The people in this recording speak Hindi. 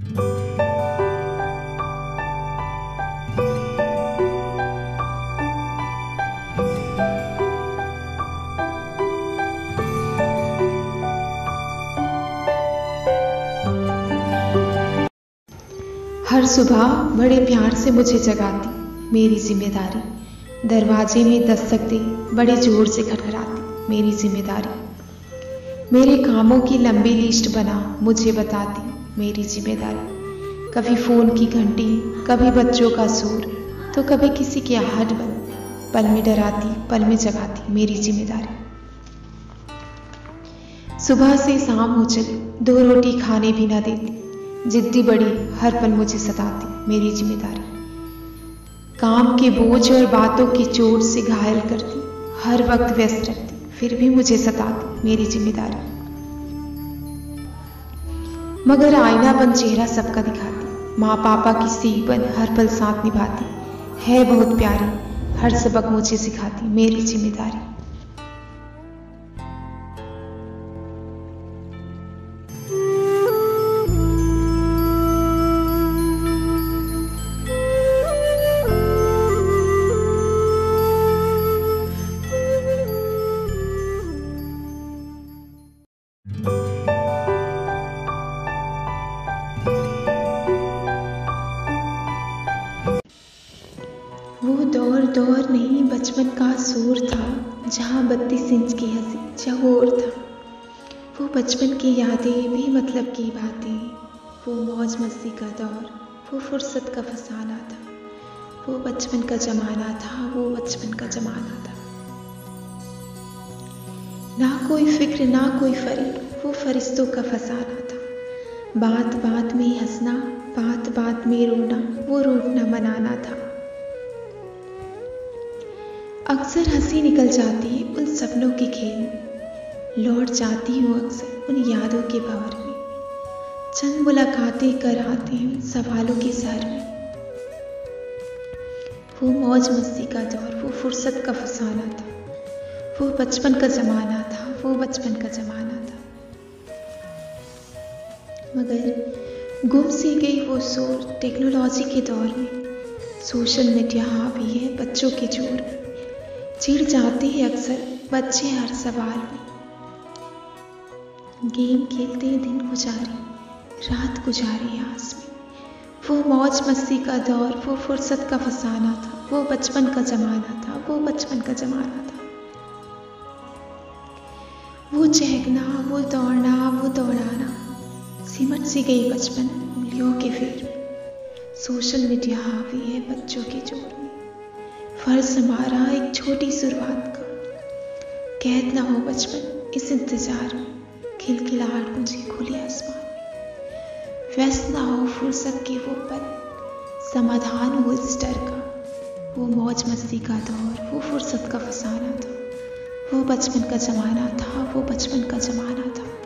हर सुबह बड़े प्यार से मुझे जगाती मेरी ज़िम्मेदारी। दरवाजे में दस्तक दे बड़े ज़ोर से खटखटाती मेरी ज़िम्मेदारी। मेरे कामों की लंबी लिस्ट बना मुझे बताती मेरी ज़िम्मेदारी। कभी फ़ोन की घंटी, कभी बच्चों का शोर तो कभी किसी की आहट बन। पल में डराती, पल में जगाती मेरी ज़िम्मेदारी। सुबह से शाम हो चली, दो रोटी खाने भी ना देती। जिद्दी बड़ी हर पल मुझे सताती मेरी ज़िम्मेदारी। काम के बोझ और बातों की चोट से घायल करती, हर वक्त व्यस्त रहती, फिर भी मुझे सताती मेरी ज़िम्मेदारी। मगर आईना बन चेहरा सबका दिखाती। माँ पापा की सी बन हर पल साथ निभाती। है बहुत प्यारी, हर सबक मुझे सिखाती, मेरी ज़िम्मेदारी। दौर नहीं, बचपन का सूर था, जहाँ बत्तीस इंच की हँसी, चहोर था। वो बचपन की यादें भी मतलब की बातें, वो मौज मस्ती का दौर, वो फुर्सत का फसाना था। वो बचपन का जमाना था, वो बचपन का जमाना था। ना कोई फ़िक्र, ना कोई फरीक वो फरिश्तों का फसाना था। बात बात में हंसना बात बात में रोना, वो रोना, मनाना था। अक्सर हँसी निकल जाती है उन सपनों के खेल में। लौट जाती हूँ अक्सर उन यादों के भंवर में। चंद मुलाकातें कर आती हूँ सवालों के सर में। वो मौज मस्ती का दौर, वो फुर्सत का फसाना था। वो बचपन का जमाना था, वो बचपन का जमाना था। मगर गुम सी गई वो शोर टेक्नोलॉजी के दौर में। सोशल मीडिया हावी है बच्चों के ज़ोर में। चिढ़ जाते हैं अक्सर बच्चे हर सवाल में। गेम खेलते दिन गुजारे, रात गुजारे आस में। वो मौज मस्ती का दौर, वो फुर्सत का फसाना था, वो बचपन का जमाना था, वो बचपन का जमाना था। वो चहकना, वो दौड़ना, वो दौड़ाना, सिमट सी गई बचपन उंगलियों के फेर सोशल मीडिया हावी है बच्चों के ज़ोर में। फ़र्ज़ हमारा एक छोटी शुरुआत का। कैद ना हो बचपन, इस इंतज़ार में खिलखिलाहट मुझे खुले आसमान में। व्यस्त ना हो फुर्सत के वो पल समाधान हो इस डर का। वो मौज मस्ती का दौर, वो फुर्सत का फसाना था। वो बचपन का जमाना था, वो बचपन का जमाना था।